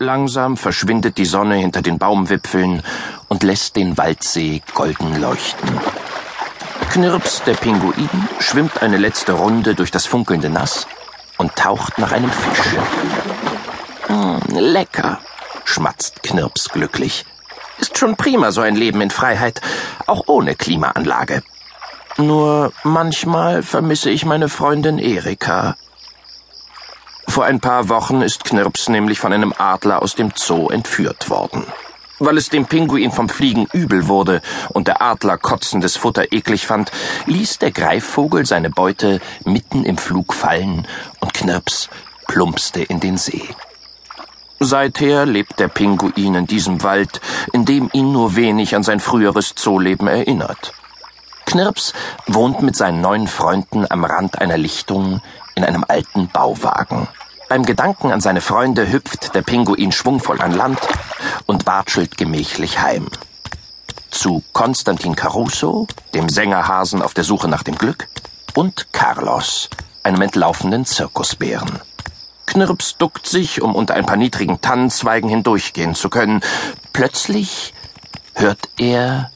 Langsam verschwindet die Sonne hinter den Baumwipfeln und lässt den Waldsee golden leuchten. Knirps, der Pinguin, schwimmt eine letzte Runde durch das funkelnde Nass und taucht nach einem Fisch. Hm, lecker, schmatzt Knirps glücklich. Ist schon prima so ein Leben in Freiheit, auch ohne Klimaanlage. Nur manchmal vermisse ich meine Freundin Erika. Vor ein paar Wochen ist Knirps nämlich von einem Adler aus dem Zoo entführt worden. Weil es dem Pinguin vom Fliegen übel wurde und der Adler kotzendes Futter eklig fand, ließ der Greifvogel seine Beute mitten im Flug fallen und Knirps plumpste in den See. Seither lebt der Pinguin in diesem Wald, in dem ihn nur wenig an sein früheres Zooleben erinnert. Knirps wohnt mit seinen neuen Freunden am Rand einer Lichtung in einem alten Bauwagen. Beim Gedanken an seine Freunde hüpft der Pinguin schwungvoll an Land und watschelt gemächlich heim. Zu Konstantin Caruso, dem Sängerhasen auf der Suche nach dem Glück, und Carlos, einem entlaufenden Zirkusbären. Knirps duckt sich, um unter ein paar niedrigen Tannenzweigen hindurchgehen zu können. Plötzlich hört er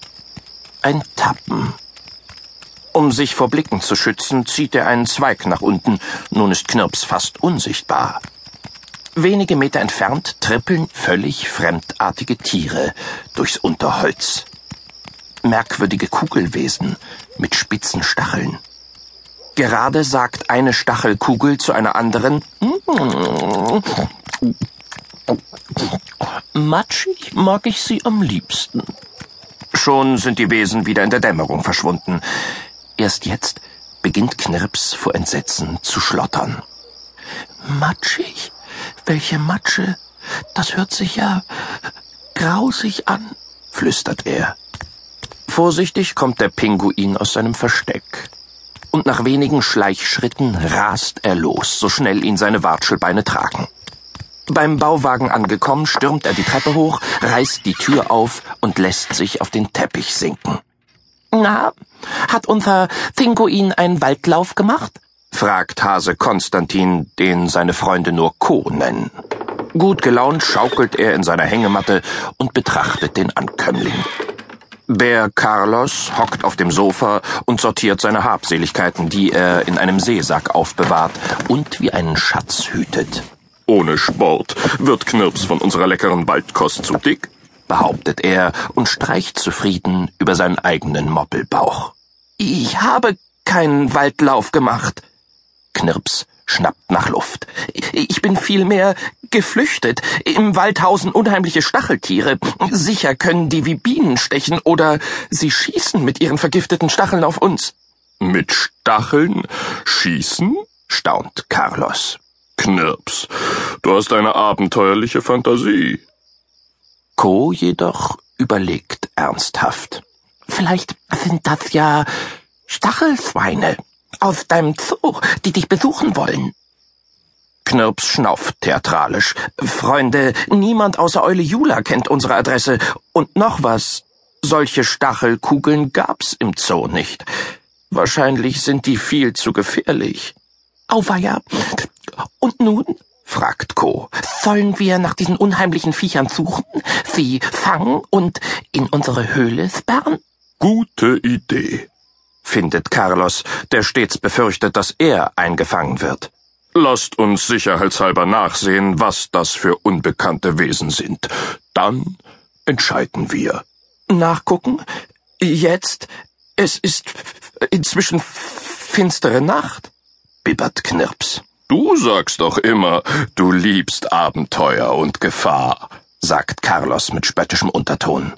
ein Tappen. Um sich vor Blicken zu schützen, zieht er einen Zweig nach unten. Nun ist Knirps fast unsichtbar. Wenige Meter entfernt trippeln völlig fremdartige Tiere durchs Unterholz. Merkwürdige Kugelwesen mit spitzen Stacheln. Gerade sagt eine Stachelkugel zu einer anderen, Matschig mag ich sie am liebsten. Schon sind die Wesen wieder in der Dämmerung verschwunden. Erst jetzt beginnt Knirps vor Entsetzen zu schlottern. Matschig? Welche Matsche? Das hört sich ja grausig an, flüstert er. Vorsichtig kommt der Pinguin aus seinem Versteck. Und nach wenigen Schleichschritten rast er los, so schnell ihn seine Watschelbeine tragen. Beim Bauwagen angekommen, stürmt er die Treppe hoch, reißt die Tür auf und lässt sich auf den Teppich sinken. Na, hat unser Pinguin einen Waldlauf gemacht? fragt Hase Konstantin, den seine Freunde nur Co nennen. Gut gelaunt schaukelt er in seiner Hängematte und betrachtet den Ankömmling. Bär Carlos hockt auf dem Sofa und sortiert seine Habseligkeiten, die er in einem Seesack aufbewahrt und wie einen Schatz hütet. Ohne Sport wird Knirps von unserer leckeren Waldkost zu dick behauptet er und streicht zufrieden über seinen eigenen Moppelbauch. Ich habe keinen Waldlauf gemacht. Knirps schnappt nach Luft. Ich bin vielmehr geflüchtet. Im Wald hausen unheimliche Stacheltiere. Sicher können die wie Bienen stechen oder sie schießen mit ihren vergifteten Stacheln auf uns. Mit Stacheln schießen? staunt Carlos. Knirps, du hast eine abenteuerliche Fantasie. Co jedoch überlegt ernsthaft. Vielleicht sind das ja Stachelschweine aus deinem Zoo, die dich besuchen wollen. Knirps schnauft theatralisch. Freunde, niemand außer Eule Jula kennt unsere Adresse. Und noch was. Solche Stachelkugeln gab's im Zoo nicht. Wahrscheinlich sind die viel zu gefährlich. Auweia. Und nun? Fragt Co. Sollen wir nach diesen unheimlichen Viechern suchen, sie fangen und in unsere Höhle sperren? Gute Idee, findet Carlos, der stets befürchtet, dass er eingefangen wird. Lasst uns sicherheitshalber nachsehen, was das für unbekannte Wesen sind. Dann entscheiden wir. Nachgucken? Jetzt? Es ist inzwischen finstere Nacht, bibbert Knirps. Du sagst doch immer, du liebst Abenteuer und Gefahr, sagt Carlos mit spöttischem Unterton.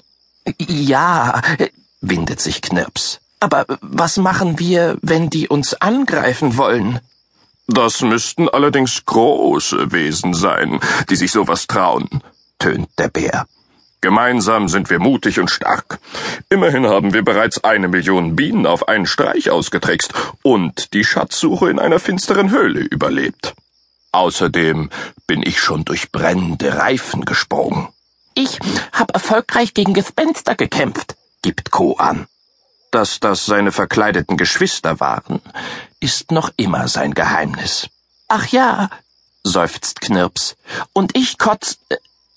Ja, windet sich Knirps. Aber was machen wir, wenn die uns angreifen wollen? Das müssten allerdings große Wesen sein, die sich sowas trauen, tönt der Bär. Gemeinsam sind wir mutig und stark. Immerhin haben wir bereits eine Million Bienen auf einen Streich ausgetrickst und die Schatzsuche in einer finsteren Höhle überlebt. Außerdem bin ich schon durch brennende Reifen gesprungen. Ich habe erfolgreich gegen Gespenster gekämpft, gibt Co an. Dass das seine verkleideten Geschwister waren, ist noch immer sein Geheimnis. Ach ja, seufzt Knirps. Und ich kotz.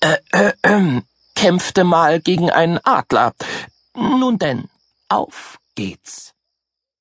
äh, äh, äh, kämpfte mal gegen einen Adler. Nun denn, auf geht's.